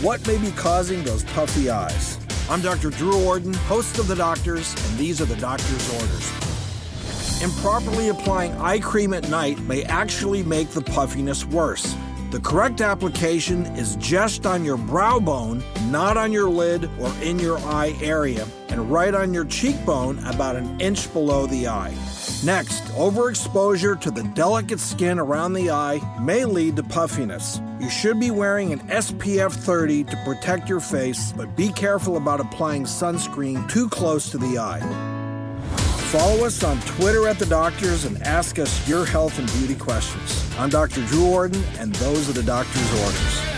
What may be causing those puffy eyes? I'm Dr. Drew Ordon, host of The Doctors, and these are the doctor's orders. Improperly applying eye cream at night may actually make the puffiness worse. The correct application is just on your brow bone, not on your lid or in your eye area, and right on your cheekbone about an inch below the eye. Next, overexposure to the delicate skin around the eye may lead to puffiness. You should be wearing an SPF 30 to protect your face, but be careful about applying sunscreen too close to the eye. Follow us on Twitter at The Doctors and ask us your health and beauty questions. I'm Dr. Drew Ordon, and those are the doctor's orders.